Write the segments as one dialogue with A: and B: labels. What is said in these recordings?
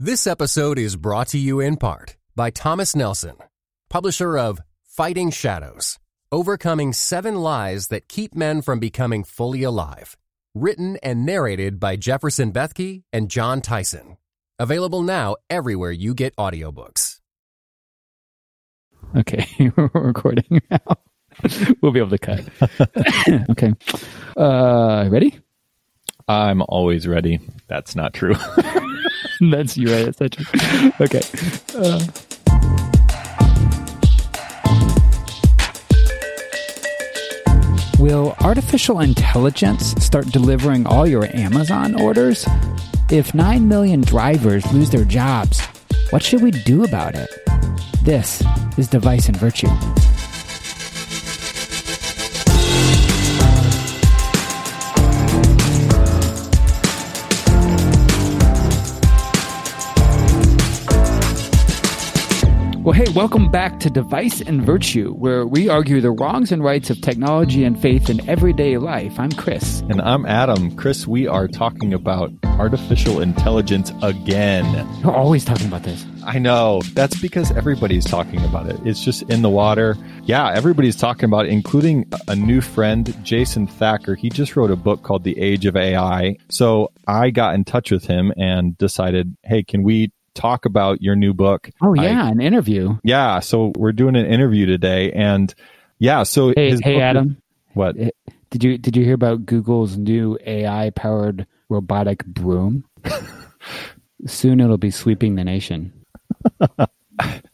A: This episode is brought to you in part by Thomas Nelson, publisher of Fighting Shadows Overcoming Seven Lies That Keep Men from Becoming Fully Alive. Written and narrated by Jefferson Bethke and Jon Tyson. Available now everywhere you get audiobooks.
B: Okay, we're recording now. we'll be able to cut. okay. Uh, ready?
C: I'm always ready. That's not true.
B: That's you, right? That's not true. Okay. Uh, Will artificial intelligence start delivering all your Amazon orders? If 9 million drivers lose their jobs, what should we do about it? This is Device and Virtue. Well, hey, welcome back to Device and Virtue, where we argue the wrongs and rights of technology and faith in everyday life. I'm Chris.
C: And I'm Adam. Chris, we are talking about artificial intelligence again.
B: You're always talking about this.
C: I know. That's because everybody's talking about it. It's just in the water. Yeah, everybody's talking about it, including a new friend, Jason Thacker. He just wrote a book called The Age of AI. So I got in touch with him and decided, hey, can we talk about your new book.
B: Oh yeah, I, an interview.
C: Yeah, so we're doing an interview today, and yeah, so
B: hey, hey Adam,
C: is, what eh,
B: did you did you hear about Google's new AI powered robotic broom? Soon it'll be sweeping the nation.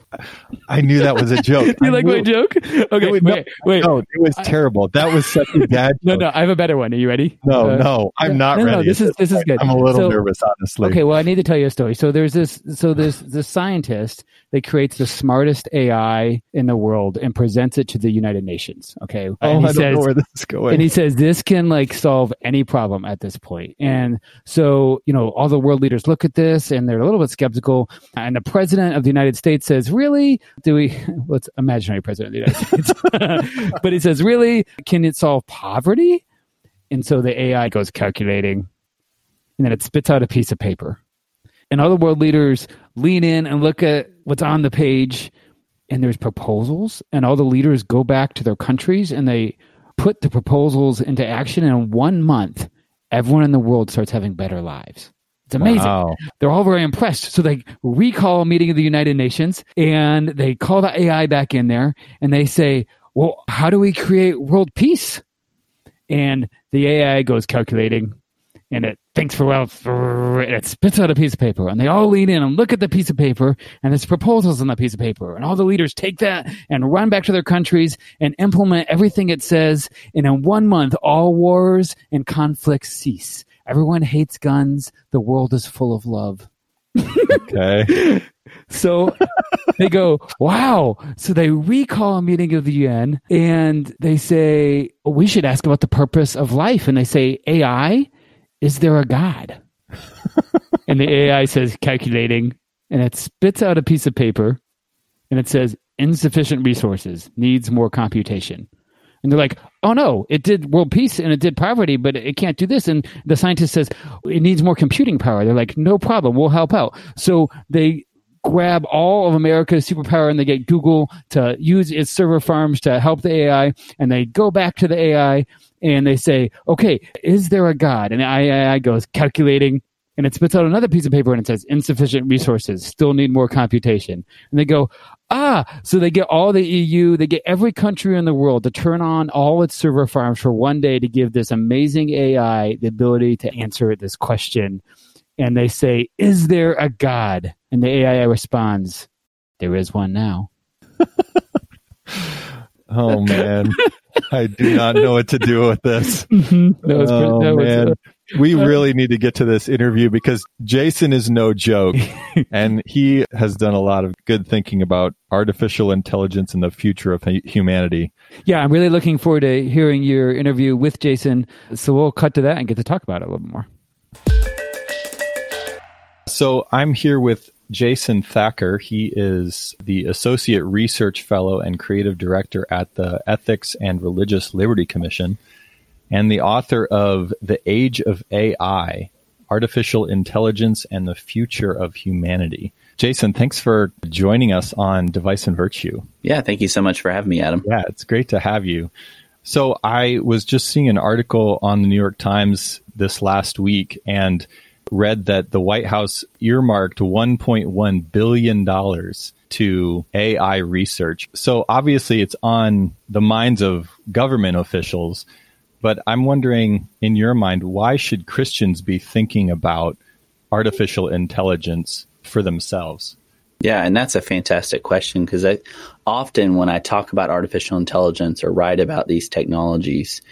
C: I knew that was a joke.
B: you like my joke? Okay,
C: was,
B: wait, wait.
C: No, it was terrible. That was such a bad.
B: no, no, I have a better one. Are you ready?
C: No, uh, no, I'm not
B: no,
C: ready.
B: No, this is this is good.
C: I'm a little so, nervous, honestly.
B: Okay, well, I need to tell you a story. So there's this. So there's this scientist that creates the smartest AI in the world and presents it to the United Nations. Okay,
C: oh, and he I says, where this is going.
B: And he says this can like solve any problem at this point. And so you know, all the world leaders look at this and they're a little bit skeptical. And the president of the United States says, "Really? Do we?" Well, it's imaginary president of the United States, but he says, "Really? Can it solve poverty?" And so the AI goes calculating, and then it spits out a piece of paper and other world leaders lean in and look at what's on the page and there's proposals and all the leaders go back to their countries and they put the proposals into action and in one month everyone in the world starts having better lives it's amazing. Wow. They're all very impressed. So they recall a meeting of the United Nations and they call the AI back in there and they say, well, how do we create world peace? And the AI goes calculating and it thinks for well, and it spits out a piece of paper, and they all lean in and look at the piece of paper, and there's proposals on that piece of paper, and all the leaders take that and run back to their countries and implement everything it says, and in one month, all wars and conflicts cease. Everyone hates guns. The world is full of love.
C: okay.
B: So they go, wow. So they recall a meeting of the UN and they say, we should ask about the purpose of life. And they say, AI is there a God? and the AI says calculating, and it spits out a piece of paper, and it says insufficient resources, needs more computation. And they're like, oh no, it did world peace and it did poverty, but it can't do this. And the scientist says it needs more computing power. They're like, no problem, we'll help out. So they grab all of America's superpower and they get Google to use its server farms to help the AI. And they go back to the AI and they say, okay, is there a God? And the AI goes calculating and it spits out another piece of paper and it says insufficient resources, still need more computation. And they go, ah, so they get all the EU, they get every country in the world to turn on all its server farms for one day to give this amazing AI the ability to answer this question. And they say, is there a God? And the AI responds, there is one now.
C: oh man. I do not know what to do with this. Mm-hmm. oh, pretty, man. Was, uh, we really need to get to this interview because Jason is no joke and he has done a lot of good thinking about artificial intelligence and the future of humanity.
B: Yeah, I'm really looking forward to hearing your interview with Jason. So we'll cut to that and get to talk about it a little bit more.
C: So I'm here with Jason Thacker. He is the Associate Research Fellow and Creative Director at the Ethics and Religious Liberty Commission and the author of The Age of AI Artificial Intelligence and the Future of Humanity. Jason, thanks for joining us on Device and Virtue.
D: Yeah, thank you so much for having me, Adam.
C: Yeah, it's great to have you. So, I was just seeing an article on the New York Times this last week and read that the White House earmarked $1.1 billion to AI research. So, obviously, it's on the minds of government officials. But I'm wondering, in your mind, why should Christians be thinking about artificial intelligence for themselves?
D: Yeah, and that's a fantastic question because I often when I talk about artificial intelligence or write about these technologies,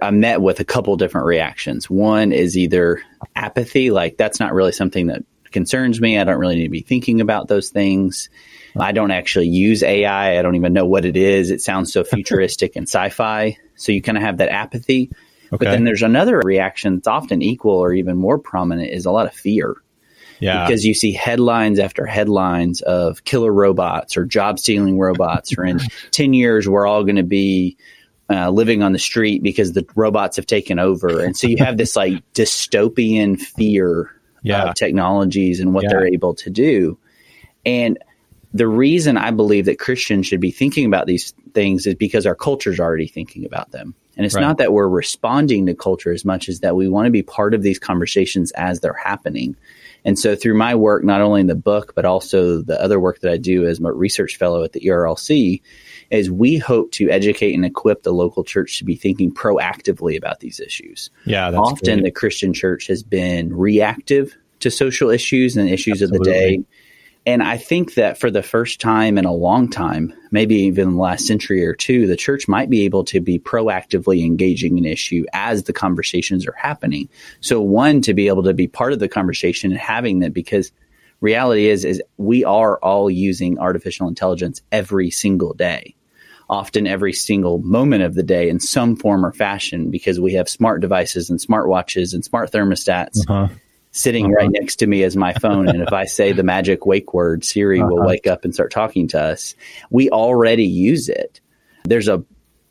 D: I'm met with a couple different reactions. One is either apathy, like that's not really something that concerns me. I don't really need to be thinking about those things. I don't actually use AI. I don't even know what it is. It sounds so futuristic and sci-fi. So you kind of have that apathy. Okay. But then there's another reaction that's often equal or even more prominent is a lot of fear. Yeah. Because you see headlines after headlines of killer robots or job stealing robots, or in 10 years, we're all going to be uh, living on the street because the robots have taken over. And so you have this like dystopian fear yeah. of technologies and what yeah. they're able to do. And the reason I believe that Christians should be thinking about these things is because our culture is already thinking about them. And it's right. not that we're responding to culture as much as that we want to be part of these conversations as they're happening. And so through my work, not only in the book, but also the other work that I do as a research fellow at the ERLC, is we hope to educate and equip the local church to be thinking proactively about these issues.
C: Yeah,
D: often
C: great.
D: the Christian church has been reactive to social issues and issues Absolutely. of the day and I think that for the first time in a long time, maybe even the last century or two, the church might be able to be proactively engaging an issue as the conversations are happening. So one, to be able to be part of the conversation and having that because reality is, is we are all using artificial intelligence every single day often every single moment of the day in some form or fashion because we have smart devices and smart watches and smart thermostats. Uh-huh sitting uh-huh. right next to me as my phone. and if I say the magic wake word, Siri uh-huh. will wake up and start talking to us. We already use it. There's a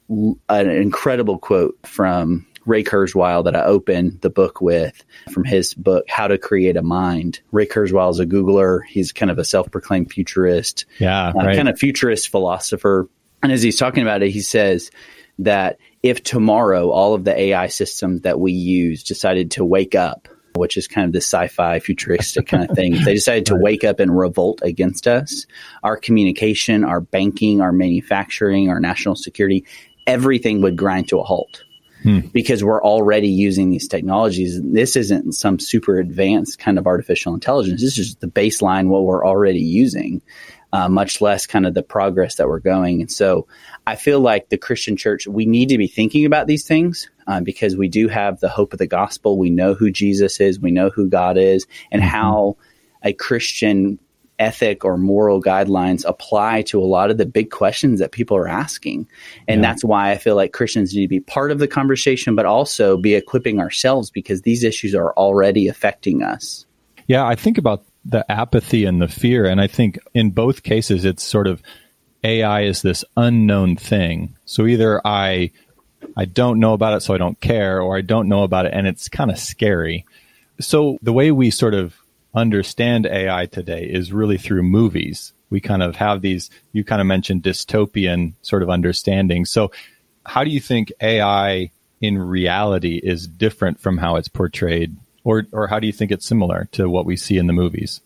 D: an incredible quote from Ray Kurzweil that I open the book with from his book, How to Create a Mind. Ray Kurzweil is a Googler. He's kind of a self proclaimed futurist.
C: Yeah.
D: Uh, right. Kind of futurist philosopher. And as he's talking about it, he says that if tomorrow all of the AI systems that we use decided to wake up which is kind of the sci-fi futuristic kind of thing. They decided to wake up and revolt against us. Our communication, our banking, our manufacturing, our national security, everything would grind to a halt. Hmm. Because we're already using these technologies. This isn't some super advanced kind of artificial intelligence. This is the baseline, what we're already using uh, much less kind of the progress that we're going. And so I feel like the Christian church, we need to be thinking about these things uh, because we do have the hope of the gospel. We know who Jesus is, we know who God is, and mm-hmm. how a Christian ethic or moral guidelines apply to a lot of the big questions that people are asking. And yeah. that's why I feel like Christians need to be part of the conversation, but also be equipping ourselves because these issues are already affecting us.
C: Yeah, I think about the apathy and the fear. And I think in both cases, it's sort of AI is this unknown thing. So either I I don't know about it, so I don't care, or I don't know about it, and it's kind of scary. So the way we sort of understand AI today is really through movies. We kind of have these. You kind of mentioned dystopian sort of understanding. So how do you think AI in reality is different from how it's portrayed or or how do you think it's similar to what we see in the movies?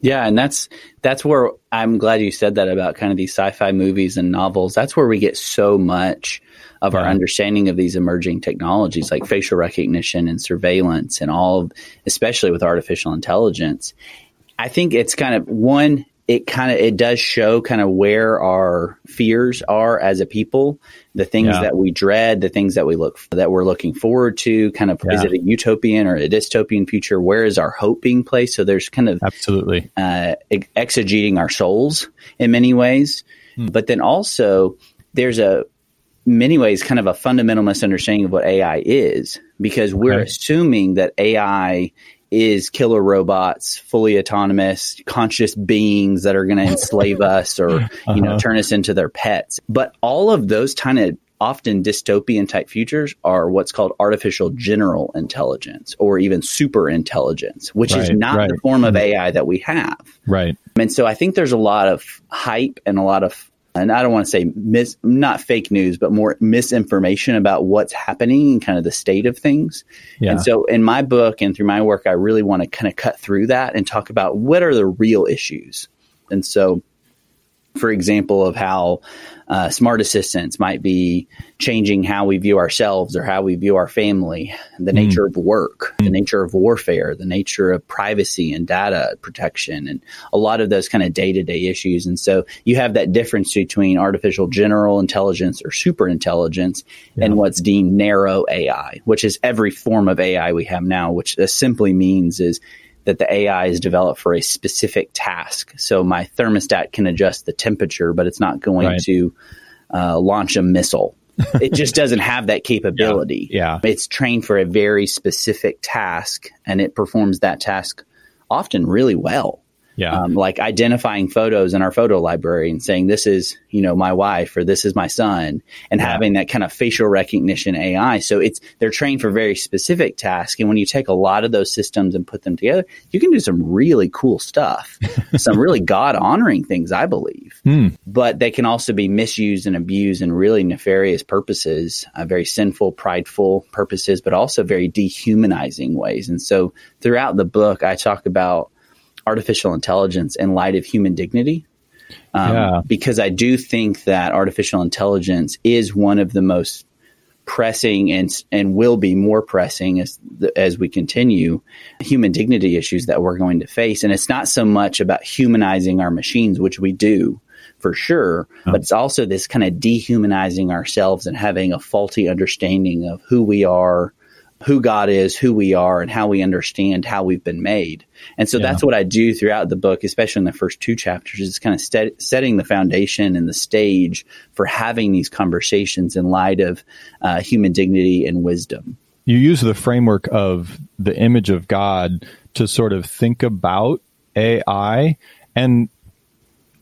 D: Yeah, and that's that's where I'm glad you said that about kind of these sci-fi movies and novels. That's where we get so much of yeah. our understanding of these emerging technologies like facial recognition and surveillance and all especially with artificial intelligence. I think it's kind of one it kind of it does show kind of where our fears are as a people the things yeah. that we dread the things that we look that we're looking forward to kind of yeah. is it a utopian or a dystopian future where is our hope being placed so there's kind of
C: absolutely
D: uh, exegeting our souls in many ways hmm. but then also there's a many ways kind of a fundamental misunderstanding of what ai is because we're assuming that ai is killer robots, fully autonomous, conscious beings that are going to enslave us or, uh-huh. you know, uh-huh. turn us into their pets. But all of those kind of often dystopian type futures are what's called artificial general intelligence or even super intelligence, which right, is not right. the form of mm-hmm. AI that we have.
C: Right.
D: And so I think there's a lot of hype and a lot of and I don't want to say mis, not fake news, but more misinformation about what's happening and kind of the state of things. Yeah. And so in my book and through my work, I really want to kind of cut through that and talk about what are the real issues. And so for example, of how uh, smart assistants might be changing how we view ourselves or how we view our family, the mm. nature of work, mm. the nature of warfare, the nature of privacy and data protection, and a lot of those kind of day to day issues. And so you have that difference between artificial general intelligence or super intelligence yeah. and what's deemed narrow AI, which is every form of AI we have now, which simply means is that the AI is developed for a specific task. So my thermostat can adjust the temperature, but it's not going right. to uh, launch a missile. it just doesn't have that capability.
C: Yeah.
D: yeah. It's trained for a very specific task and it performs that task often really well.
C: Yeah. Um,
D: like identifying photos in our photo library and saying, this is, you know, my wife or this is my son and yeah. having that kind of facial recognition AI. So it's, they're trained for very specific tasks. And when you take a lot of those systems and put them together, you can do some really cool stuff, some really God honoring things, I believe. Mm. But they can also be misused and abused in really nefarious purposes, uh, very sinful, prideful purposes, but also very dehumanizing ways. And so throughout the book, I talk about artificial intelligence in light of human dignity. Um, yeah. Because I do think that artificial intelligence is one of the most pressing and and will be more pressing as as we continue human dignity issues that we're going to face and it's not so much about humanizing our machines which we do for sure oh. but it's also this kind of dehumanizing ourselves and having a faulty understanding of who we are who God is, who we are, and how we understand how we've been made. And so yeah. that's what I do throughout the book, especially in the first two chapters, is kind of st- setting the foundation and the stage for having these conversations in light of uh, human dignity and wisdom.
C: You use the framework of the image of God to sort of think about AI. And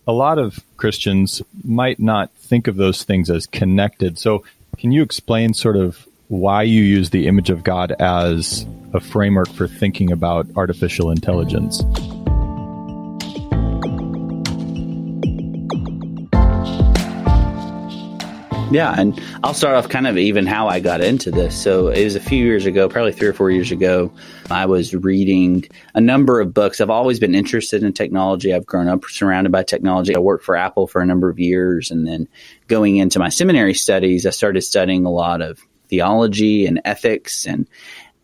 C: a lot of Christians might not think of those things as connected. So, can you explain sort of why you use the image of God as a framework for thinking about artificial intelligence.
D: Yeah, and I'll start off kind of even how I got into this. So it was a few years ago, probably three or four years ago. I was reading a number of books. I've always been interested in technology. I've grown up surrounded by technology. I worked for Apple for a number of years. And then going into my seminary studies, I started studying a lot of theology and ethics. And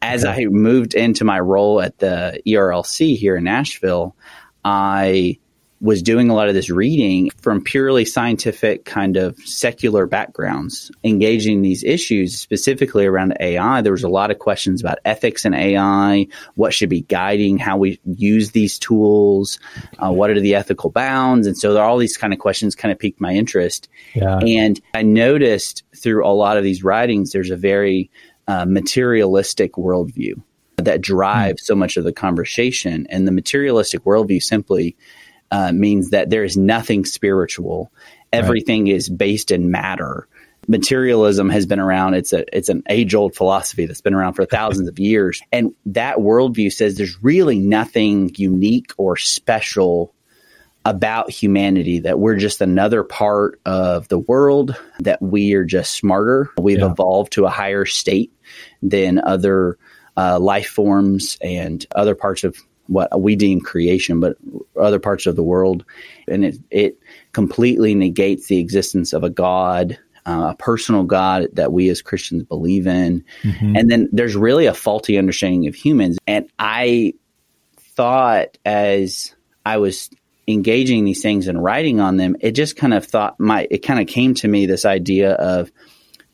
D: as I moved into my role at the ERLC here in Nashville, I was doing a lot of this reading from purely scientific kind of secular backgrounds, engaging these issues specifically around AI. There was a lot of questions about ethics in AI, what should be guiding how we use these tools, uh, what are the ethical bounds, and so all these kind of questions kind of piqued my interest. Yeah. And I noticed through a lot of these writings, there's a very uh, materialistic worldview that drives mm. so much of the conversation, and the materialistic worldview simply uh, means that there is nothing spiritual. Everything right. is based in matter. Materialism has been around. It's a it's an age old philosophy that's been around for thousands of years, and that worldview says there's really nothing unique or special about humanity. That we're just another part of the world. That we are just smarter. We've yeah. evolved to a higher state than other uh, life forms and other parts of what we deem creation, but other parts of the world. And it, it completely negates the existence of a God, uh, a personal God that we as Christians believe in. Mm-hmm. And then there's really a faulty understanding of humans. And I thought as I was engaging these things and writing on them, it just kind of thought my, it kind of came to me this idea of,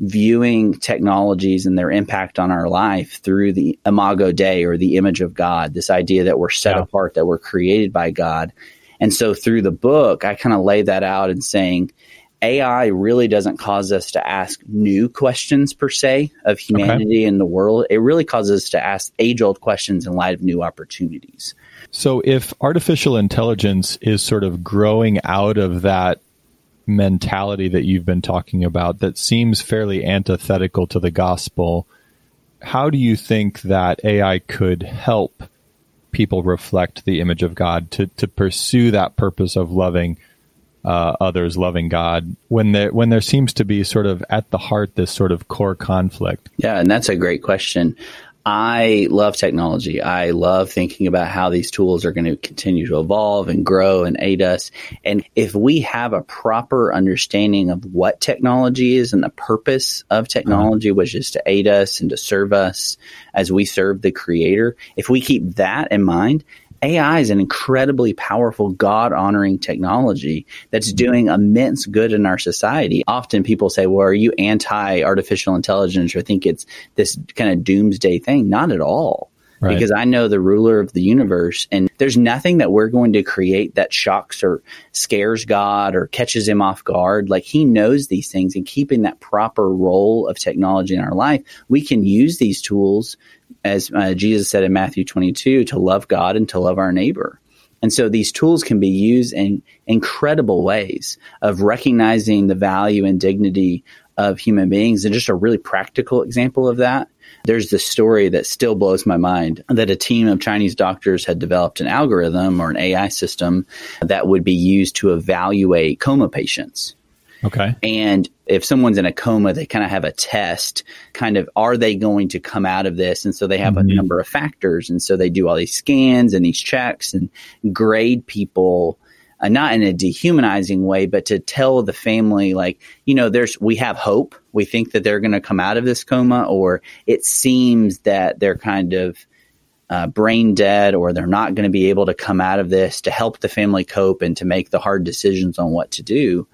D: viewing technologies and their impact on our life through the imago Dei or the image of God, this idea that we're set yeah. apart, that we're created by God. And so through the book, I kind of lay that out and saying, AI really doesn't cause us to ask new questions per se of humanity okay. and the world. It really causes us to ask age old questions in light of new opportunities.
C: So, if artificial intelligence is sort of growing out of that mentality that you've been talking about that seems fairly antithetical to the gospel. How do you think that AI could help people reflect the image of God to, to pursue that purpose of loving uh, others, loving God, when there when there seems to be sort of at the heart this sort of core conflict?
D: Yeah, and that's a great question. I love technology. I love thinking about how these tools are going to continue to evolve and grow and aid us. And if we have a proper understanding of what technology is and the purpose of uh-huh. technology, which is to aid us and to serve us as we serve the creator, if we keep that in mind, AI is an incredibly powerful, God honoring technology that's mm-hmm. doing immense good in our society. Often people say, well, are you anti artificial intelligence or think it's this kind of doomsday thing? Not at all. Right. Because I know the ruler of the universe, and there's nothing that we're going to create that shocks or scares God or catches him off guard. Like he knows these things, and keeping that proper role of technology in our life, we can use these tools as uh, Jesus said in Matthew 22, to love God and to love our neighbor. And so these tools can be used in incredible ways of recognizing the value and dignity of human beings. And just a really practical example of that, there's this story that still blows my mind that a team of Chinese doctors had developed an algorithm or an AI system that would be used to evaluate coma patients.
C: Okay.
D: And if someone's in a coma, they kind of have a test, kind of, are they going to come out of this? And so they have mm-hmm. a number of factors. And so they do all these scans and these checks and grade people, uh, not in a dehumanizing way, but to tell the family, like, you know, there's, we have hope. We think that they're going to come out of this coma, or it seems that they're kind of, uh, brain dead or they're not going to be able to come out of this to help the family cope and to make the hard decisions on what to do.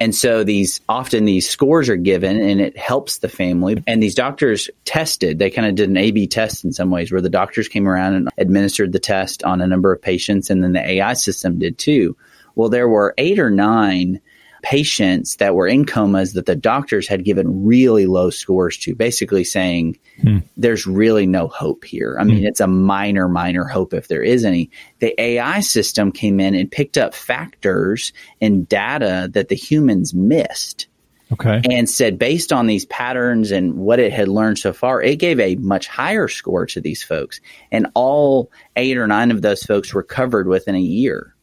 D: And so these often these scores are given and it helps the family. And these doctors tested, they kind of did an A B test in some ways where the doctors came around and administered the test on a number of patients and then the AI system did too. Well, there were eight or nine patients that were in comas that the doctors had given really low scores to, basically saying hmm. there's really no hope here. I mean, hmm. it's a minor, minor hope if there is any. The AI system came in and picked up factors and data that the humans missed.
C: Okay.
D: And said, based on these patterns and what it had learned so far, it gave a much higher score to these folks. And all eight or nine of those folks recovered within a year.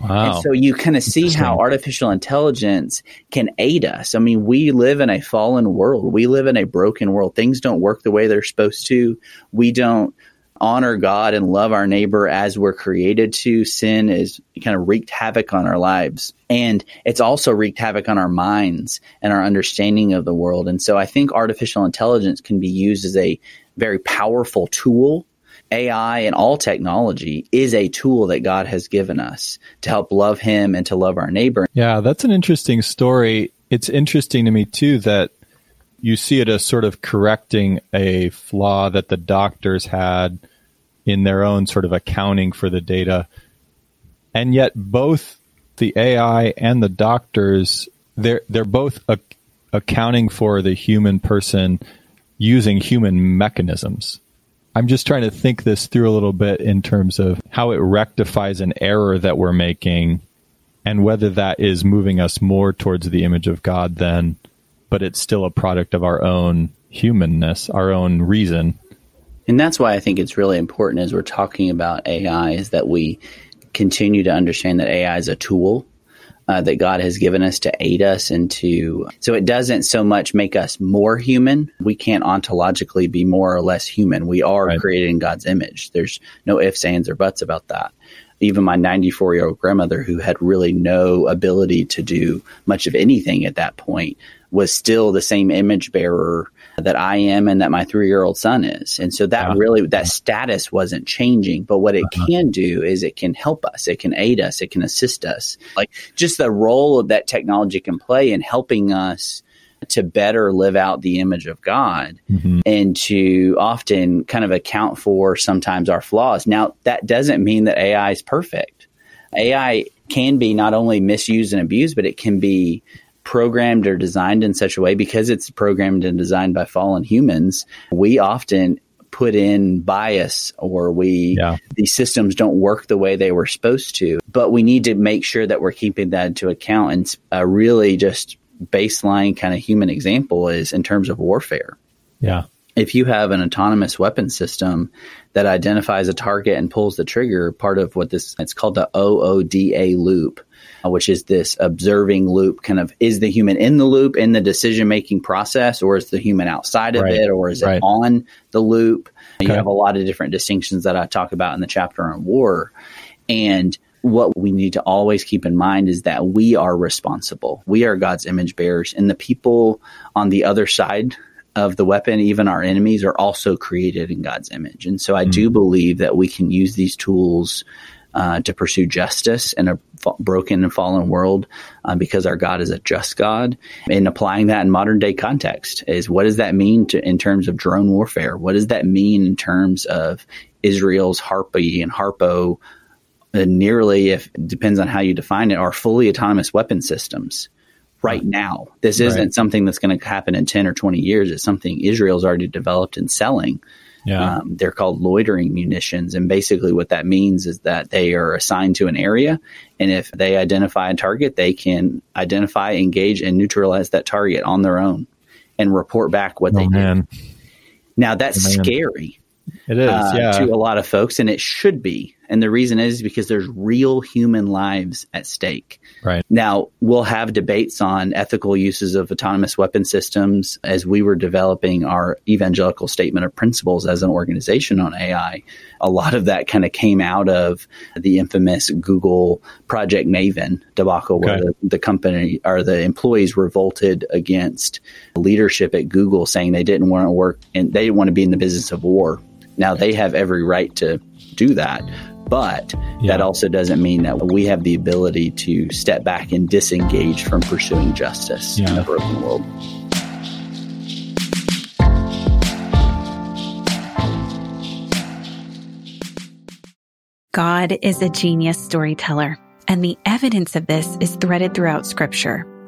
C: Wow.
D: And so you kind of see how artificial intelligence can aid us. I mean, we live in a fallen world. We live in a broken world. Things don't work the way they're supposed to. We don't honor God and love our neighbor as we're created to. Sin is kind of wreaked havoc on our lives. And it's also wreaked havoc on our minds and our understanding of the world. And so I think artificial intelligence can be used as a very powerful tool AI and all technology is a tool that God has given us to help love Him and to love our neighbor.
C: Yeah, that's an interesting story. It's interesting to me, too, that you see it as sort of correcting a flaw that the doctors had in their own sort of accounting for the data. And yet, both the AI and the doctors, they're, they're both accounting for the human person using human mechanisms. I'm just trying to think this through a little bit in terms of how it rectifies an error that we're making and whether that is moving us more towards the image of God then, but it's still a product of our own humanness, our own reason.
D: And that's why I think it's really important as we're talking about AI is that we continue to understand that AI is a tool uh, that God has given us to aid us and to, so it doesn't so much make us more human. We can't ontologically be more or less human. We are right. created in God's image. There's no ifs, ands, or buts about that. Even my 94 year old grandmother, who had really no ability to do much of anything at that point, was still the same image bearer that I am and that my three year old son is. And so that yeah. really, that status wasn't changing. But what it uh-huh. can do is it can help us, it can aid us, it can assist us. Like just the role that technology can play in helping us to better live out the image of God mm-hmm. and to often kind of account for sometimes our flaws. Now, that doesn't mean that AI is perfect. AI can be not only misused and abused, but it can be programmed or designed in such a way because it's programmed and designed by fallen humans. We often put in bias or we yeah. these systems don't work the way they were supposed to. But we need to make sure that we're keeping that into account. And a really just baseline kind of human example is in terms of warfare.
C: Yeah.
D: If you have an autonomous weapon system that identifies a target and pulls the trigger, part of what this it's called the OODA loop uh, which is this observing loop kind of is the human in the loop in the decision making process or is the human outside of right. it or is right. it on the loop okay. you have a lot of different distinctions that i talk about in the chapter on war and what we need to always keep in mind is that we are responsible we are god's image bearers and the people on the other side of the weapon, even our enemies, are also created in God's image. And so I mm do believe that we can use these tools uh, to pursue justice in a broken and fallen world uh, because our God is a just God. And applying that in modern day context is what does that mean to, in terms of drone warfare? What does that mean in terms of Israel's Harpy and Harop? Uh, nearly, if depends on how you define it, are fully autonomous weapon systems right now. This isn't right. something that's going to happen in 10 or 20 years. It's something Israel's already developed and selling. Yeah. Um, they're called loitering munitions. And basically, what that means is that they are assigned to an area. And if they identify a target, they can identify, engage, and neutralize that target on their own and report back what oh, they man. did. Now, that's oh, scary.
C: It is, uh, yeah.
D: To a lot of folks, and it should be. And the reason is because there's real human lives at stake.
C: Right.
D: Now, we'll have debates on ethical uses of autonomous weapon systems as we were developing our evangelical statement of principles as an organization on AI. A lot of that kind of came out of the infamous Google Project Maven debacle okay. where the, the company or the employees revolted against leadership at Google saying they didn't want to work and they didn't want to be in the business of war. Now they have every right to do that. But yeah. that also doesn't mean that we have the ability to step back and disengage from pursuing justice yeah. in a broken world.
E: God is a genius storyteller, and the evidence of this is threaded throughout Scripture.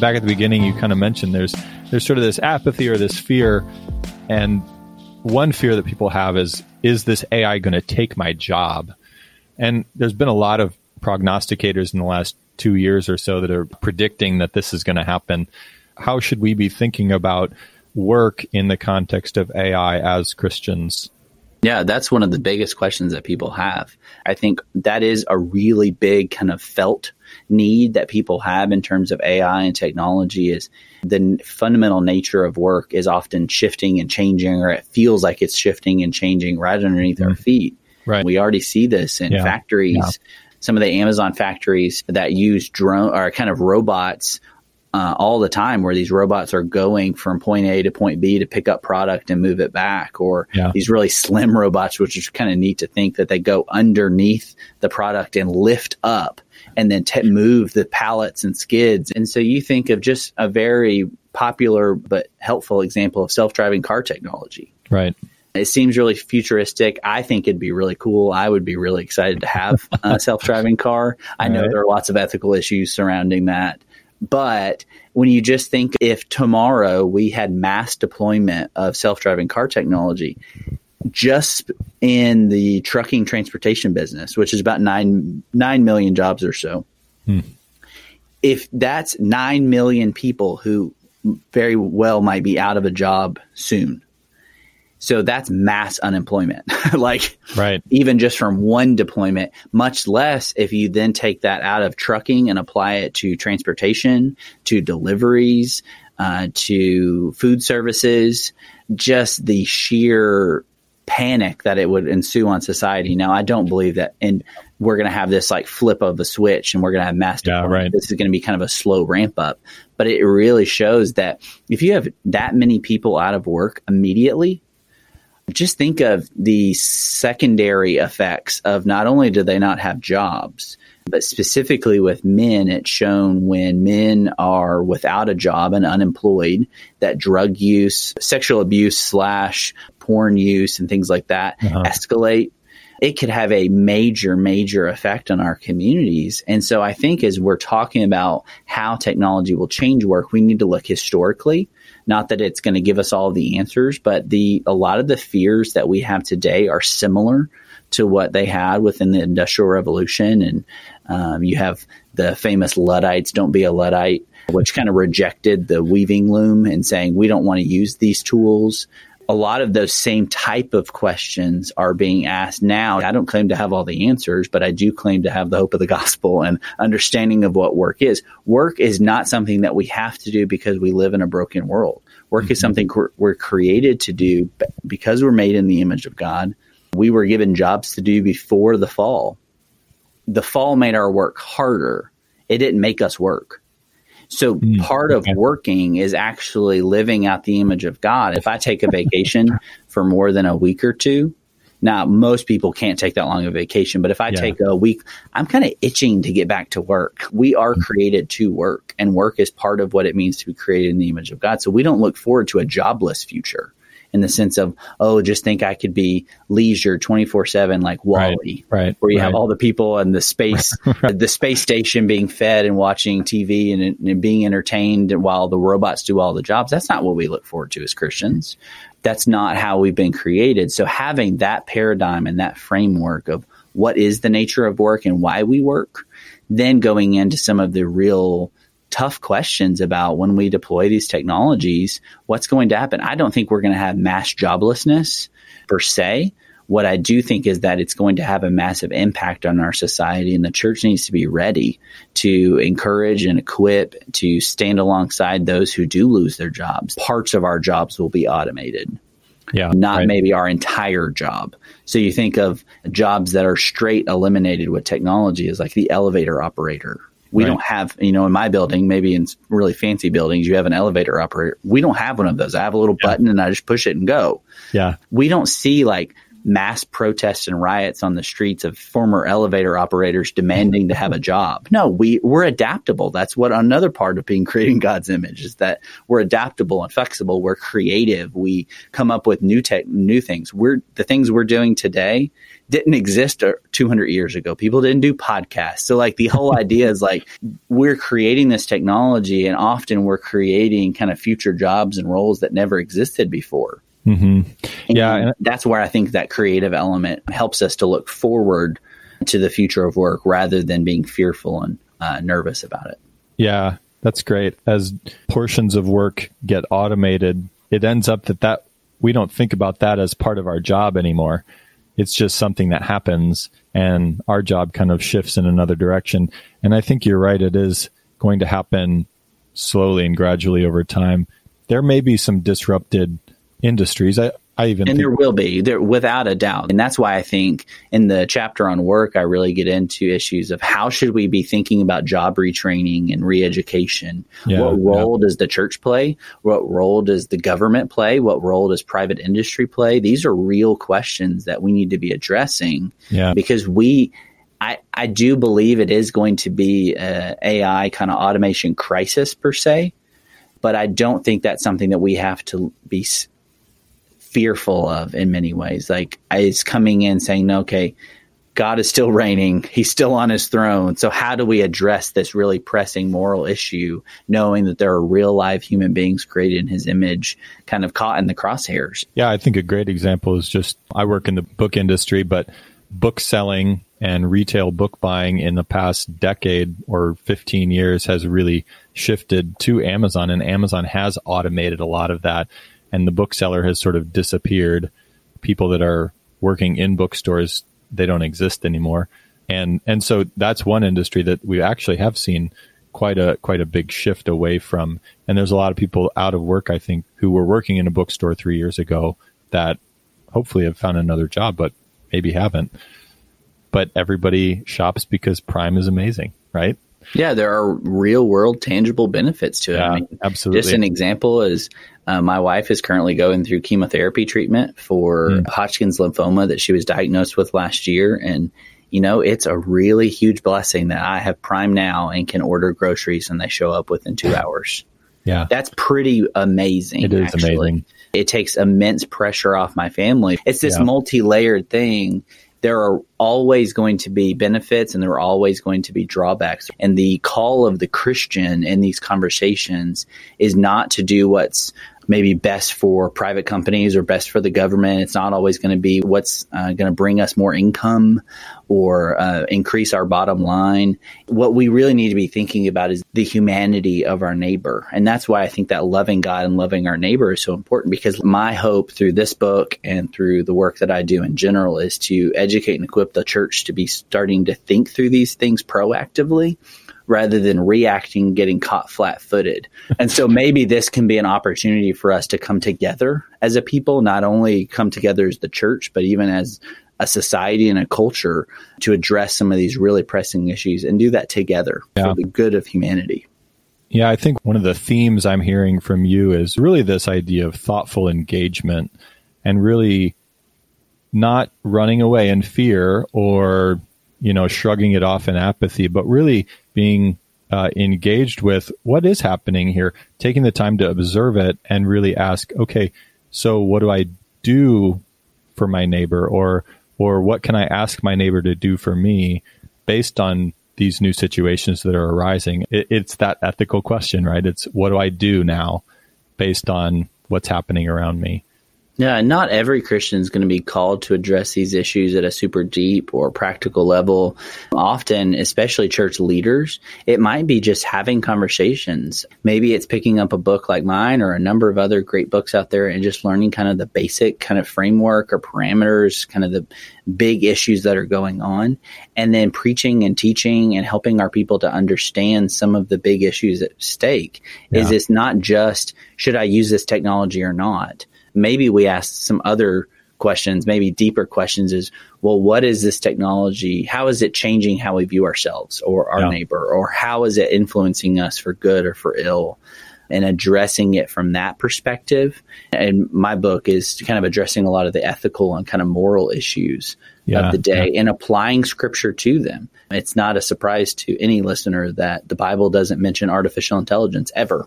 C: Back at the beginning, you kind of mentioned there's there's sort of this apathy or this fear, and one fear that people have is is this AI going to take my job? And there's been a lot of prognosticators in the last two years or so that are predicting that this is going to happen. How should we be thinking about work in the context of AI as Christians?
D: Yeah, that's one of the biggest questions that people have. I think that is a really big kind of felt need that people have in terms of AI and technology is the fundamental nature of work is often shifting and changing, or it feels like it's shifting and changing right underneath mm-hmm. our feet.
C: Right.
D: We already see this in yeah. factories. Yeah. Some of the Amazon factories that use drone or kind of robots uh, all the time where these robots are going from point A to point B to pick up product and move it back, or yeah. these really slim robots, which is kind of neat to think that they go underneath the product and lift up and then t- move the pallets and skids. And so you think of just a very popular but helpful example of self driving car technology.
C: Right.
D: It seems really futuristic. I think it'd be really cool. I would be really excited to have a self driving car. I know right. there are lots of ethical issues surrounding that. But when you just think if tomorrow we had mass deployment of self driving car technology, just in the trucking transportation business, which is about nine nine million jobs or so. Hmm. If that's nine million people who very well might be out of a job soon, So that's mass unemployment. like,
C: right.
D: even just from one deployment, much less if you then take that out of trucking and apply it to transportation, to deliveries, uh, to food services, just the sheer panic that it would ensue on society. Now, I don't believe that, and we're going to have this like flip of a switch, and we're going to have mass.
C: Yeah, right.
D: This is going to be kind of a slow ramp up, but it really shows that if you have that many people out of work immediately, just think of the secondary effects of not only do they not have jobs, but specifically with men, it's shown when men are without a job and unemployed that drug use, sexual abuse slash porn use and things like that uh-huh. escalate it could have a major, major effect on our communities. And so I think as we're talking about how technology will change work, we need to look historically. Not that it's going to give us all the answers, but the a lot of the fears that we have today are similar to what they had within the Industrial Revolution. And um, you have the famous Luddites, don't be a Luddite, which kind of rejected the weaving loom and saying, we don't want to use these tools. A lot of those same type of questions are being asked now. I don't claim to have all the answers, but I do claim to have the hope of the gospel and understanding of what work is. Work is not something that we have to do because we live in a broken world. Work mm-hmm. is something we're created to do because we're made in the image of God. We were given jobs to do before the fall the fall made our work harder. It didn't make us work. So mm, part of working is actually living out the image of God. If I take a vacation for more than a week or two, now most people can't take that long of a vacation, but if I yeah. take a week, I'm kind of itching to get back to work. We are mm. created to work and work is part of what it means to be created in the image of God. So we don't look forward to a jobless future in the sense of, oh, just think I could be leisure 24 seven like WALL-E,
C: right, right,
D: where you
C: right.
D: have all the people and the space, right. the space station being fed and watching TV and, and being entertained while the robots do all the jobs. That's not what we look forward to as Christians. That's not how we've been created. So having that paradigm and that framework of what is the nature of work and why we work, then going into some of the real tough questions about when we deploy these technologies, what's going to happen. I don't think we're going to have mass joblessness per se. What I do think is that it's going to have a massive impact on our society, and the church needs to be ready to encourage and equip to stand alongside those who do lose their jobs. Parts of our jobs will be automated.
C: Yeah,
D: not right. maybe our entire job. So you think of jobs that are straight eliminated with technology as like the elevator operator we right. don't have, you know, in my building, maybe in really fancy buildings, you have an elevator operator. We don't have one of those. I have a little yeah. button and I just push it and go.
C: Yeah.
D: We don't see like mass protests and riots on the streets of former elevator operators demanding to have a job. No, we, we're adaptable. That's what another part of being creating God's image is that we're adaptable and flexible. We're creative. We come up with new tech, new things. We're the things we're doing today didn't exist uh, 200 years ago. People didn't do podcasts. So like the whole idea is like we're creating this technology and often we're creating kind of future jobs and roles that never existed before.
C: Mm-hmm. Yeah.
D: And that's where I think that creative element helps us to look forward to the future of work rather than being fearful and uh, nervous about it.
C: Yeah, that's great. As portions of work get automated, it ends up that that we don't think about that as part of our job anymore. It's just something that happens and our job kind of shifts in another direction. And I think you're right. It is going to happen slowly and gradually over time. There may be some disrupted industries. I, I even
D: and there will be there without a doubt, and that's why I think in the chapter on work, I really get into issues of how should we be thinking about job retraining and reeducation. Yeah, what role yeah. does the church play? What role does the government play? What role does private industry play? These are real questions that we need to be addressing.
C: Yeah.
D: because we I, I do believe it is going to be a AI kind of automation crisis per se, but I don't think that's something that we have to be fearful of in many ways. Like it's coming in saying, okay, God is still reigning. He's still on his throne. So how do we address this really pressing moral issue, knowing that there are real live human beings created in his image, kind of caught in the crosshairs?
C: Yeah, I think a great example is just I work in the book industry, but book selling and retail book buying in the past decade or 15 years has really shifted to Amazon and Amazon has automated a lot of that and the bookseller has sort of disappeared. People that are working in bookstores, they don't exist anymore. And, and so that's one industry that we actually have seen quite a, quite a big shift away from. And there's a lot of people out of work, I think, who were working in a bookstore three years ago that hopefully have found another job, but maybe haven't. But everybody shops because Prime is amazing, right?
D: Yeah, there are real world tangible benefits to it.
C: Yeah, I mean, absolutely.
D: Just an example is uh, my wife is currently going through chemotherapy treatment for mm. Hodgkin's lymphoma that she was diagnosed with last year. And, you know, it's a really huge blessing that I have Prime now and can order groceries and they show up within two hours.
C: Yeah.
D: That's pretty amazing.
C: It is actually. amazing.
D: It takes immense pressure off my family. It's this yeah. multi layered thing there are always going to be benefits and there are always going to be drawbacks. And the call of the Christian in these conversations is not to do what's maybe best for private companies or best for the government. It's not always going to be what's uh, going to bring us more income or uh, increase our bottom line. What we really need to be thinking about is the humanity of our neighbor. And that's why I think that loving God and loving our neighbor is so important because my hope through this book and through the work that I do in general is to educate and equip the church to be starting to think through these things proactively rather than reacting, getting caught flat footed. And so maybe this can be an opportunity for us to come together as a people, not only come together as the church, but even as a society and a culture to address some of these really pressing issues and do that together yeah. for the good of humanity.
C: Yeah, I think one of the themes I'm hearing from you is really this idea of thoughtful engagement and really not running away in fear or you know shrugging it off in apathy but really being uh, engaged with what is happening here, taking the time to observe it and really ask, okay, so what do I do for my neighbor, or or what can I ask my neighbor to do for me, based on these new situations that are arising? It, it's that ethical question, right? It's what do I do now, based on what's happening around me.
D: Yeah, not every Christian is going to be called to address these issues at a super deep or practical level. Often, especially church leaders, it might be just having conversations. Maybe it's picking up a book like mine or a number of other great books out there and just learning kind of the basic kind of framework or parameters, kind of the big issues that are going on, and then preaching and teaching and helping our people to understand some of the big issues at stake. Yeah. Is it's not just should I use this technology or not? Maybe we ask some other questions, maybe deeper questions is, well, what is this technology? How is it changing how we view ourselves or our yeah. neighbor? Or how is it influencing us for good or for ill? And addressing it from that perspective. And my book is kind of addressing a lot of the ethical and kind of moral issues yeah, of the day yeah. and applying scripture to them. It's not a surprise to any listener that the Bible doesn't mention artificial intelligence ever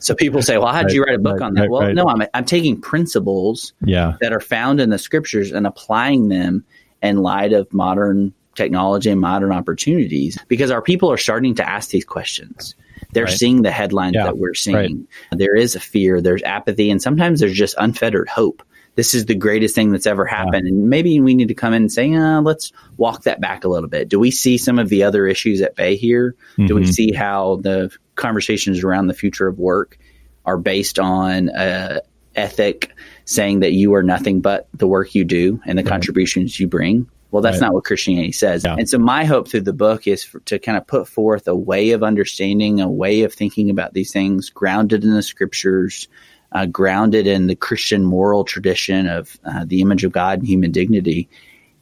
D: so people say, well, how did you write a book right, on that? Right, well, right. no, I'm, I'm taking principles
C: yeah.
D: that are found in the scriptures and applying them in light of modern technology and modern opportunities because our people are starting to ask these questions. They're seeing the headlines yeah. that we're seeing. There is a fear, there's apathy, and sometimes there's just unfettered hope. This is the greatest thing that's ever happened. Yeah. And maybe we need to come in and say, uh, let's walk that back a little bit. Do we see some of the other issues at bay here? Mm-hmm. Do we mm-hmm. see how the conversations around the future of work are based on uh, ethic saying that you are nothing but the work you do and the right. contributions you bring. Well, that's right. not what Christianity says. Yeah. And so, my hope through the book is for, to kind of put forth a way of understanding, a way of thinking about these things grounded in the scriptures, uh, grounded in the Christian moral tradition of uh, the image of God and human dignity,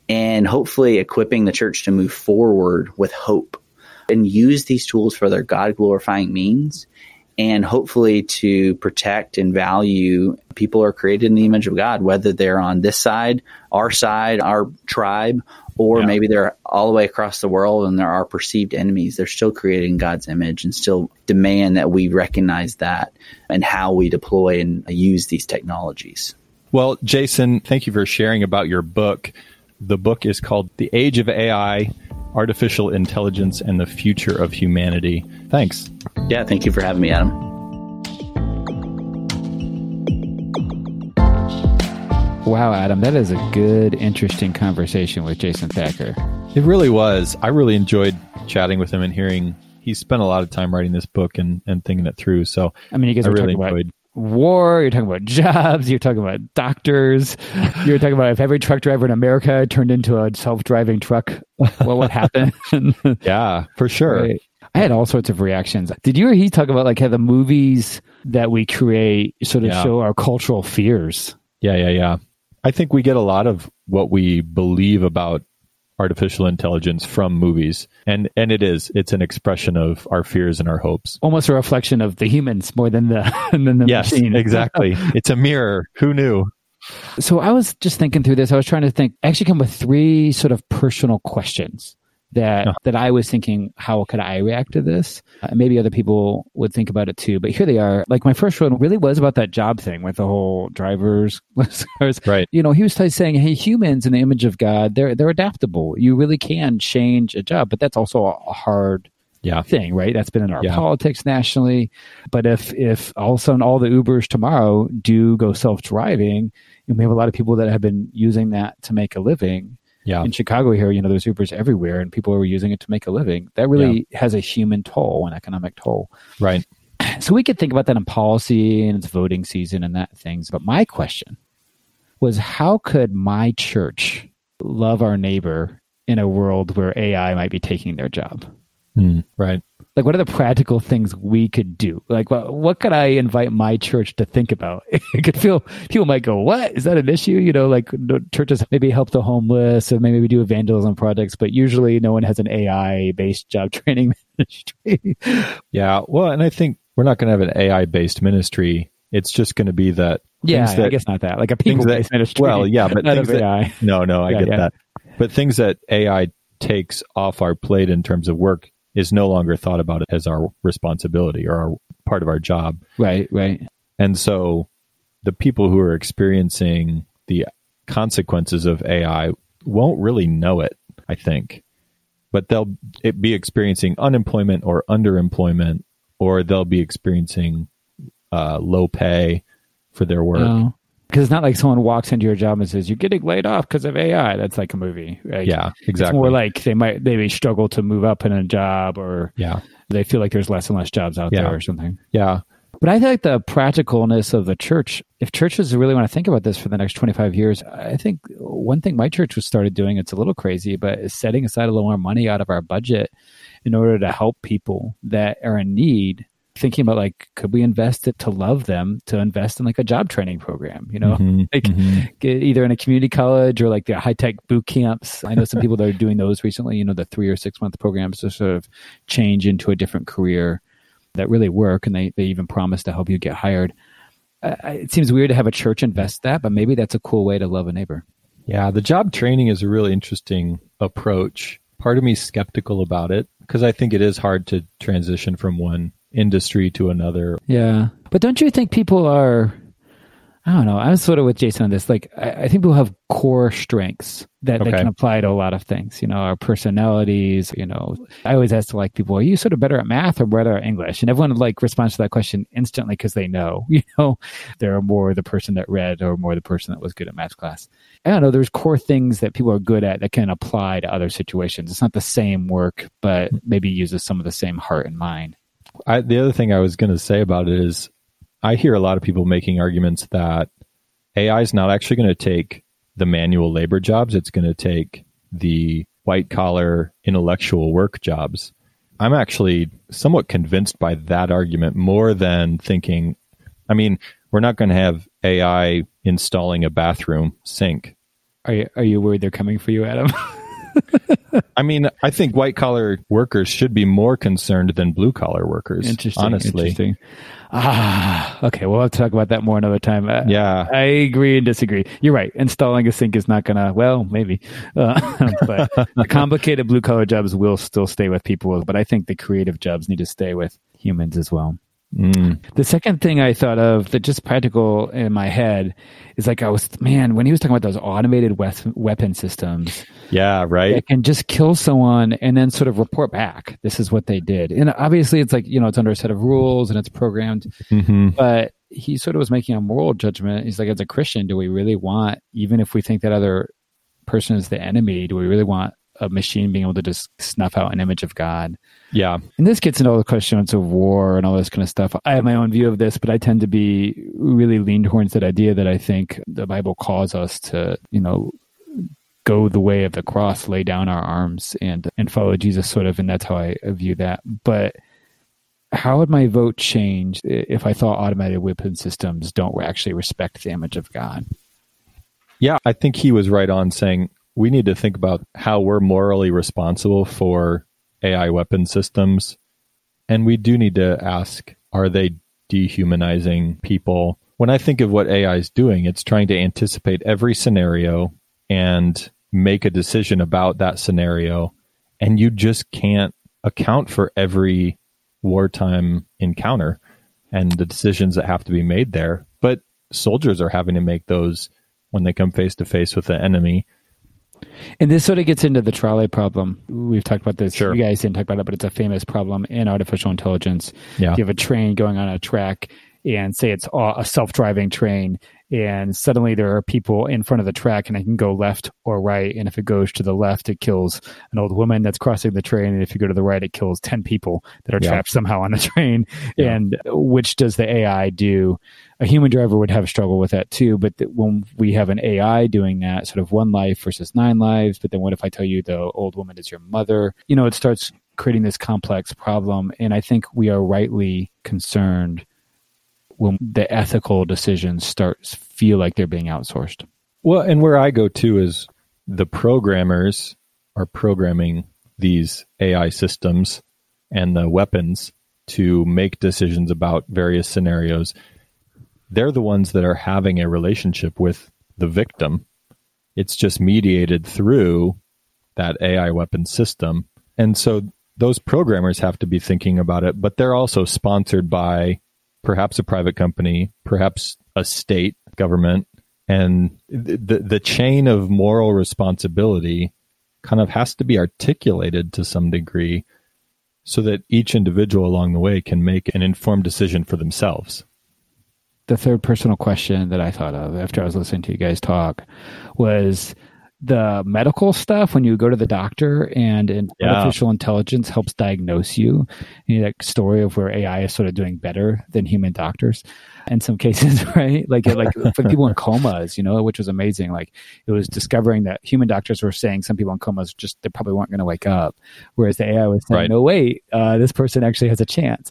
D: and hopefully equipping the church to move forward with hope and use these tools for their God glorifying means and hopefully to protect and value people are created in the image of God, whether they're on this side, our side, our tribe, or yeah. maybe they're all the way across the world and they're our perceived enemies. They're still created in God's image and still demand that we recognize that and how we deploy and use these technologies.
C: Well, Jason, thank you for sharing about your book. The book is called The Age of AI Artificial Intelligence and the Future of Humanity. Thanks.
D: Yeah, thank you for having me, Adam.
B: Wow, Adam, that is a good, interesting conversation with Jason Thacker.
C: It really was. I really enjoyed chatting with him and hearing he spent a lot of time writing this book and, and thinking it through. So
B: I mean, you guys I really enjoyed war, you're talking about jobs, you're talking about doctors, you're talking about if every truck driver in America turned into a self-driving truck, what would happen?
C: yeah, for sure. Right.
B: I had all sorts of reactions. Did you or he talk about like how the movies that we create sort of yeah. show our cultural fears?
C: Yeah, yeah, yeah. I think we get a lot of what we believe about artificial intelligence from movies. And and it is. It's an expression of our fears and our hopes.
B: Almost a reflection of the humans more than the than the
C: yes,
B: machine.
C: exactly. It's a mirror. Who knew?
B: So i was just thinking through this. I was trying to think I actually come with three sort of personal questions that uh-huh. that I was thinking, how could I react to this? Uh, maybe other people would think about it too, but here they are. Like my first one really was about that job thing with the whole drivers.
C: right.
B: You know, he was saying, "Hey, humans in the image of God, they're they're adaptable. You really can change a job, but that's also a hard."
C: Yeah.
B: thing, right? That's been in our yeah. politics nationally. But if if all of a sudden all the Ubers tomorrow do go self driving, and we have a lot of people that have been using that to make a living,
C: yeah.
B: In Chicago here, you know, there's Ubers everywhere and people are using it to make a living. That really yeah. has a human toll, an economic toll.
C: Right.
B: So we could think about that in policy and it's voting season and that things. But my question was how could my church love our neighbor in a world where AI might be taking their job?
C: Mm, right
B: like what are the practical things we could do? Like what, what could i invite my church to think about? It could feel people might go what? Is that an issue? You know like churches maybe help the homeless or maybe we do evangelism projects but usually no one has an ai based job training ministry.
C: Yeah well and i think we're not going to have an ai based ministry. It's just going to be that
B: yeah
C: that,
B: i guess not that. Like a people based ministry
C: well yeah but things that, AI. no no i yeah, get yeah. that. But things that ai takes off our plate in terms of work is no longer thought about as our responsibility or our part of our job.
B: Right, right.
C: And so the people who are experiencing the consequences of AI won't really know it, I think. But they'll be experiencing unemployment or underemployment, or they'll be experiencing uh, low pay for their work. Oh
B: because it's not like someone walks into your job and says you're getting laid off because of AI. That's like a movie. Right?
C: Yeah, exactly.
B: It's more like they might they may struggle to move up in a job, or
C: yeah,
B: they feel like there's less and less jobs out
C: yeah.
B: there or something.
C: Yeah.
B: But I think the practicalness of the church, if churches really want to think about this for the next 25 years, I think one thing my church was started doing, it's a little crazy, but is setting aside a little more money out of our budget in order to help people that are in need thinking about like could we invest it to love them to invest in like a job training program you know? Mm-hmm, like mm-hmm. either in a community college or like the high-tech boot camps. I know some people that are doing those recently you know the three or six month programs to sort of change into a different career that really work and they, they even promise to help you get hired. Uh, it seems weird to have a church invest that but maybe that's a cool way to love a neighbor.
C: Yeah the job training is a really interesting approach. Part of me is skeptical about it because i think it is hard to transition from one industry to another.
B: Yeah. But don't you think people are I don't know. I'm sort of with Jason on this. Like, I, I think people have core strengths that okay. they can apply to a lot of things. You know, our personalities. You know, I always ask to like people, are you sort of better at math or better at English? And everyone like responds to that question instantly because they know. You know, they're more the person that read or more the person that was good at math class. I don't know. There's core things that people are good at that can apply to other situations. It's not the same work, but mm-hmm. maybe uses some of the same heart and mind.
C: I, the other thing I was going to say about it is I hear a lot of people making arguments that AI is not actually going to take the manual labor jobs. It's going to take the white collar intellectual work jobs. I'm actually somewhat convinced by that argument more than thinking, I mean, we're not going to have AI installing a bathroom sink.
B: Are you, are you worried they're coming for you, Adam?
C: I mean, I think white collar workers should be more concerned than blue collar workers. Interesting. Honestly. Interesting.
B: Ah, okay. Well, I'll talk about that more another time. Uh,
C: yeah.
B: I agree and disagree. You're right. Installing a sink is not going to, well, maybe. Uh, but the complicated blue collar jobs will still stay with people. But I think the creative jobs need to stay with humans as well. Mm. The second thing I thought of that just practical in my head is like I was man when he was talking about those automated we- weapon systems.
C: Yeah, right.
B: That can just kill someone and then sort of report back. This is what they did, and obviously it's like you know it's under a set of rules and it's programmed. Mm-hmm. But he sort of was making a moral judgment. He's like, as a Christian, do we really want, even if we think that other person is the enemy, do we really want a machine being able to just snuff out an image of God.
C: Yeah.
B: And this gets into all the questions of war and all this kind of stuff. I have my own view of this, but I tend to be really lean towards that idea that I think the Bible calls us to, you know, go the way of the cross, lay down our arms and and follow Jesus sort of and that's how I view that. But how would my vote change if I thought automated weapon systems don't actually respect the image of God?
C: Yeah, I think he was right on saying we need to think about how we're morally responsible for AI weapon systems. And we do need to ask are they dehumanizing people? When I think of what AI is doing, it's trying to anticipate every scenario and make a decision about that scenario. And you just can't account for every wartime encounter and the decisions that have to be made there. But soldiers are having to make those when they come face to face with the enemy.
B: And this sort of gets into the trolley problem. We've talked about this.
C: Sure.
B: You guys didn't talk about it, but it's a famous problem in artificial intelligence.
C: Yeah.
B: You have a train going on a track and say it's a self-driving train and suddenly there are people in front of the track and I can go left or right. And if it goes to the left it kills an old woman that's crossing the train. And if you go to the right it kills 10 people that are
C: Yeah.
B: trapped somehow on the train.
C: Yeah.
B: and which does the ai do? A human driver would have a struggle with that too. But th- when we have an ai doing that sort of one life versus nine lives. But then what if i tell you the old woman is your mother? You know it starts creating this complex problem. And i think we are rightly concerned when the ethical decisions start feel like they're being outsourced.
C: Well, and where I go to is the programmers are programming these AI systems and the weapons to make decisions about various scenarios. They're the ones that are having a relationship with the victim. It's just mediated through that AI weapon system. And so those programmers have to be thinking about it, but they're also sponsored by perhaps a private company, perhaps a state government, and the the chain of moral responsibility kind of has to be articulated to some degree so that each individual along the way can make an informed decision for themselves.
B: The third personal question that I thought of after I was listening to you guys talk was the medical stuff when you go to the doctor and an
C: Yeah.
B: artificial intelligence helps diagnose you. You know, that story of where AI is sort of doing better than human doctors in some cases, right? Like like for people in comas, you know, which was amazing. Like it was discovering that human doctors were saying some people in comas just they probably weren't going to wake up, whereas the AI was saying,
C: Right.
B: no, wait, uh, this person actually has a chance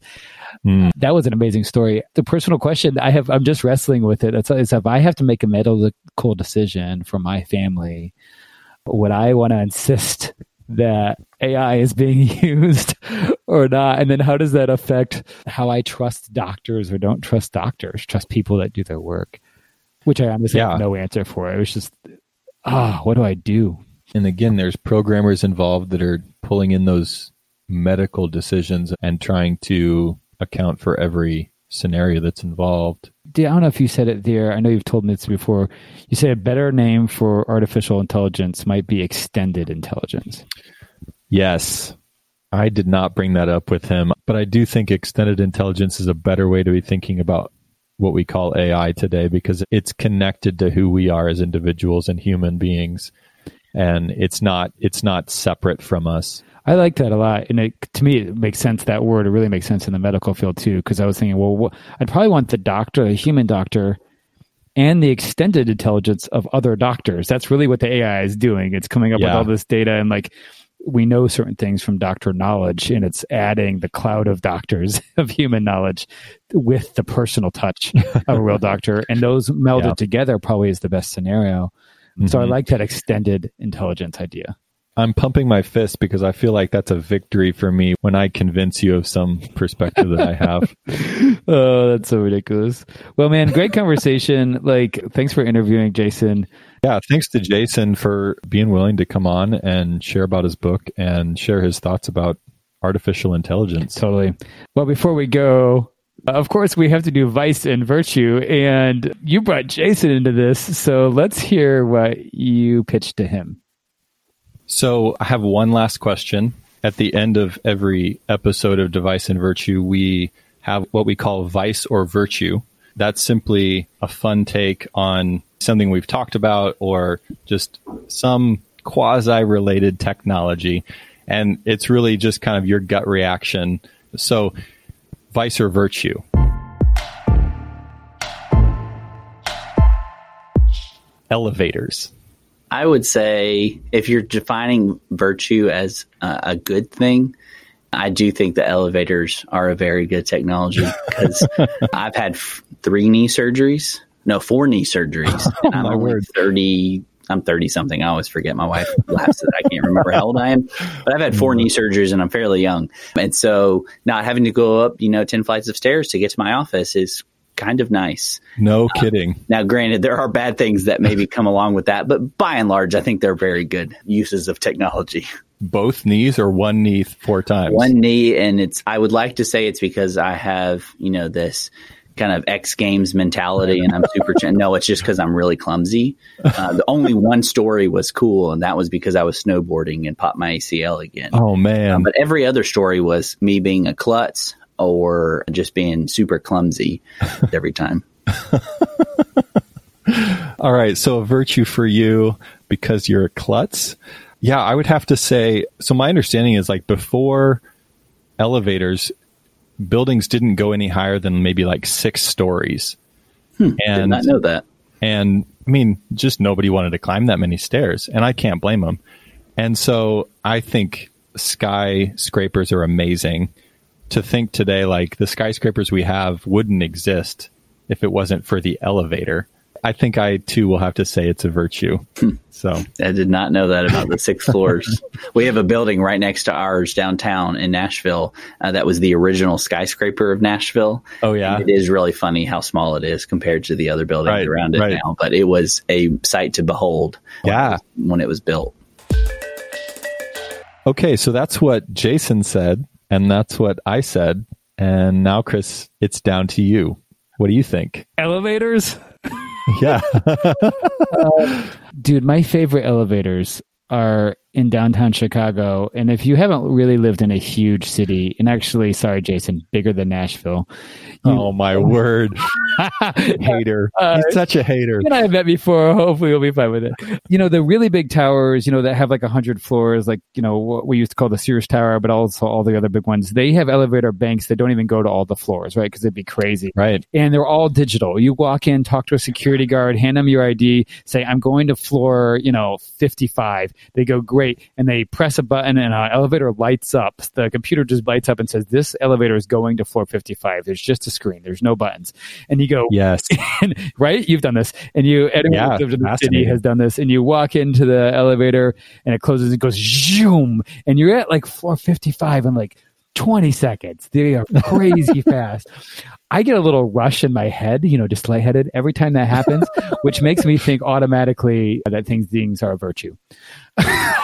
C: Hmm.
B: that was an amazing story. The personal question I have, I'm just wrestling with it. It's, it's if I have to make a medical decision for my family, would I want to insist that AI is being used or not? And then how does that affect how I trust doctors or don't trust doctors, trust people that do their work? Which I honestly
C: Yeah.
B: have no answer for. It was just, ah, what do I do?
C: And again, there's programmers involved that are pulling in those medical decisions and trying to account for every scenario that's involved.
B: I don't know if you said it there. I know you've told me this before. You said a better name for artificial intelligence might be extended intelligence.
C: Yes. I did not bring that up with him, but I do think extended intelligence is a better way to be thinking about what we call AI today because it's connected to who we are as individuals and human beings and it's not it's not separate from us.
B: I like that a lot, and it, to me, it makes sense. That word it really makes sense in the medical field too, because I was thinking, well, I'd probably want the doctor, the human doctor, and the extended intelligence of other doctors. That's really what the AI is doing. It's coming up with all this data, and like we know certain things from doctor knowledge, and it's adding the cloud of doctors of human knowledge with the personal touch of a real doctor, and those melded
C: Yeah.
B: together probably is the best scenario. So I
C: Mhm.
B: like that extended intelligence idea.
C: I'm pumping my fist because I feel like that's a victory for me when I convince you of some perspective that I have.
B: oh, that's so ridiculous. Well, man, great conversation. Like, thanks for interviewing Jason.
C: Yeah, thanks to Jason for being willing to come on and share about his book and share his thoughts about artificial intelligence.
B: Totally. Well, before we go, uh, of course, we have to do vice and virtue, and you brought Jason into this. So let's hear what you pitched to him.
C: So I have one last question. At the end of every episode of Device and Virtue, we have what we call vice or virtue. That's simply a fun take on something we've talked about or just some quasi related technology. And it's really just kind of your gut reaction. So, vice or virtue? Elevators.
D: I would say if you're defining virtue as a, a good thing, I do think the elevators are a very good technology because I've had f- three knee surgeries. No, four knee surgeries. And I'm only word. 30, I'm 30 something. I always forget. My wife laughs I can't remember how old I am. But I've had four knee surgeries and I'm fairly young. And so not having to go up, you know, 10 flights of stairs to get to my office is kind of nice.
C: No uh, kidding.
D: Now, granted, there are bad things that maybe come along with that, but by and large, I think they're very good uses of technology.
C: Both knees or one knee four times?
D: One knee. And it's, I would like to say it's because I have, you know, this kind of X Games mentality and I'm super. ch- no, it's just because I'm really clumsy. Uh, the only one story was cool, and that was because I was snowboarding and popped my ACL again.
C: Oh man! Um,
D: but every other story was me being a klutz or just being super clumsy every time.
C: All right, so a virtue for you because you're a klutz. Yeah, I would have to say. So my understanding is like before elevators, buildings didn't go any higher than maybe like six stories.
D: Hmm, and, did not know that.
C: And I mean, just nobody wanted to climb that many stairs, and I can't blame them. And so I think skyscrapers are amazing. To think today, like the skyscrapers we have wouldn't exist if it wasn't for the elevator. I think I too will have to say it's a virtue. Hmm. So
D: I did not know that about the six floors. we have a building right next to ours downtown in Nashville uh, that was the original skyscraper of Nashville.
C: Oh yeah,
D: and it is really funny how small it is compared to the other buildings right, around it right. now. But it was a sight to behold.
C: Yeah,
D: when it was, when it was built.
C: Okay, so that's what Jason said, and that's what I said, and now Chris, it's down to you. What do you think?
B: Elevators.
C: yeah.
B: uh, dude, my favorite elevators are in downtown Chicago. And if you haven't really lived in a huge city, and actually, sorry, Jason, bigger than Nashville.
C: You, oh, my word. hater. Uh, He's such a hater.
B: And I have met before. Hopefully, you'll be fine with it. You know, the really big towers, you know, that have like 100 floors, like, you know, what we used to call the Sears Tower, but also all the other big ones, they have elevator banks that don't even go to all the floors, right? Because it'd be crazy.
C: Right.
B: And they're all digital. You walk in, talk to a security guard, hand them your ID, say, I'm going to floor, you know, 55. They go, great. And they press a button and an elevator lights up. The computer just lights up and says, this elevator is going to floor 55. There's just a screen. There's no buttons. And you go,
C: yes.
B: and, right? You've done this, and you anyone yeah, in the city has done this, and you walk into the elevator and it closes and goes zoom, and you're at like floor fifty five in like twenty seconds. They are crazy fast. I get a little rush in my head, you know, just lightheaded every time that happens, which makes me think automatically that things things are a virtue.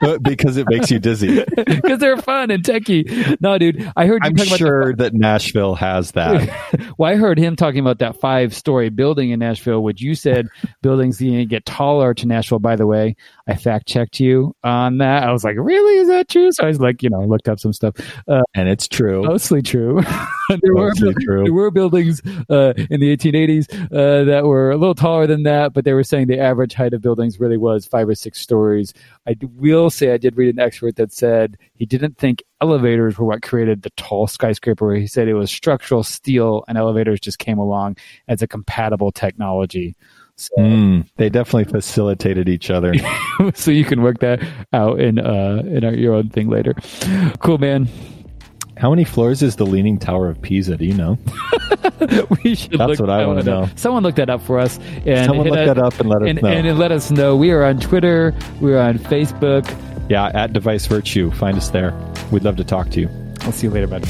C: because it makes you dizzy.
B: Because they're fun and techy. No, dude, I heard.
C: I'm sure that Nashville has that.
B: well, I heard him talking about that five story building in Nashville, which you said buildings get taller to Nashville. By the way, I fact checked you on that. I was like, really? Is that true? So I was like, you know, looked up some stuff,
C: uh, and it's true.
B: Mostly true. there were there were buildings uh, in the 1880s uh, that were a little taller than that, but they were saying the average height of buildings really was five or six stories. I will say I did read an expert that said he didn't think elevators were what created the tall skyscraper. He said it was structural steel and elevators just came along as a compatible technology.
C: So, mm, they definitely facilitated each other.
B: so you can work that out in uh, in our, your own thing later. Cool, man.
C: How many floors is the Leaning Tower of Pisa? Do you know?
B: we should
C: That's what I want to know.
B: Someone look that up for us. And
C: Someone look that up and let us
B: and,
C: know.
B: And, let us know. We are on Twitter. We're on Facebook.
C: Yeah, at Device Virtue. Find us there. We'd love to talk to you.
B: I'll see you later, buddy.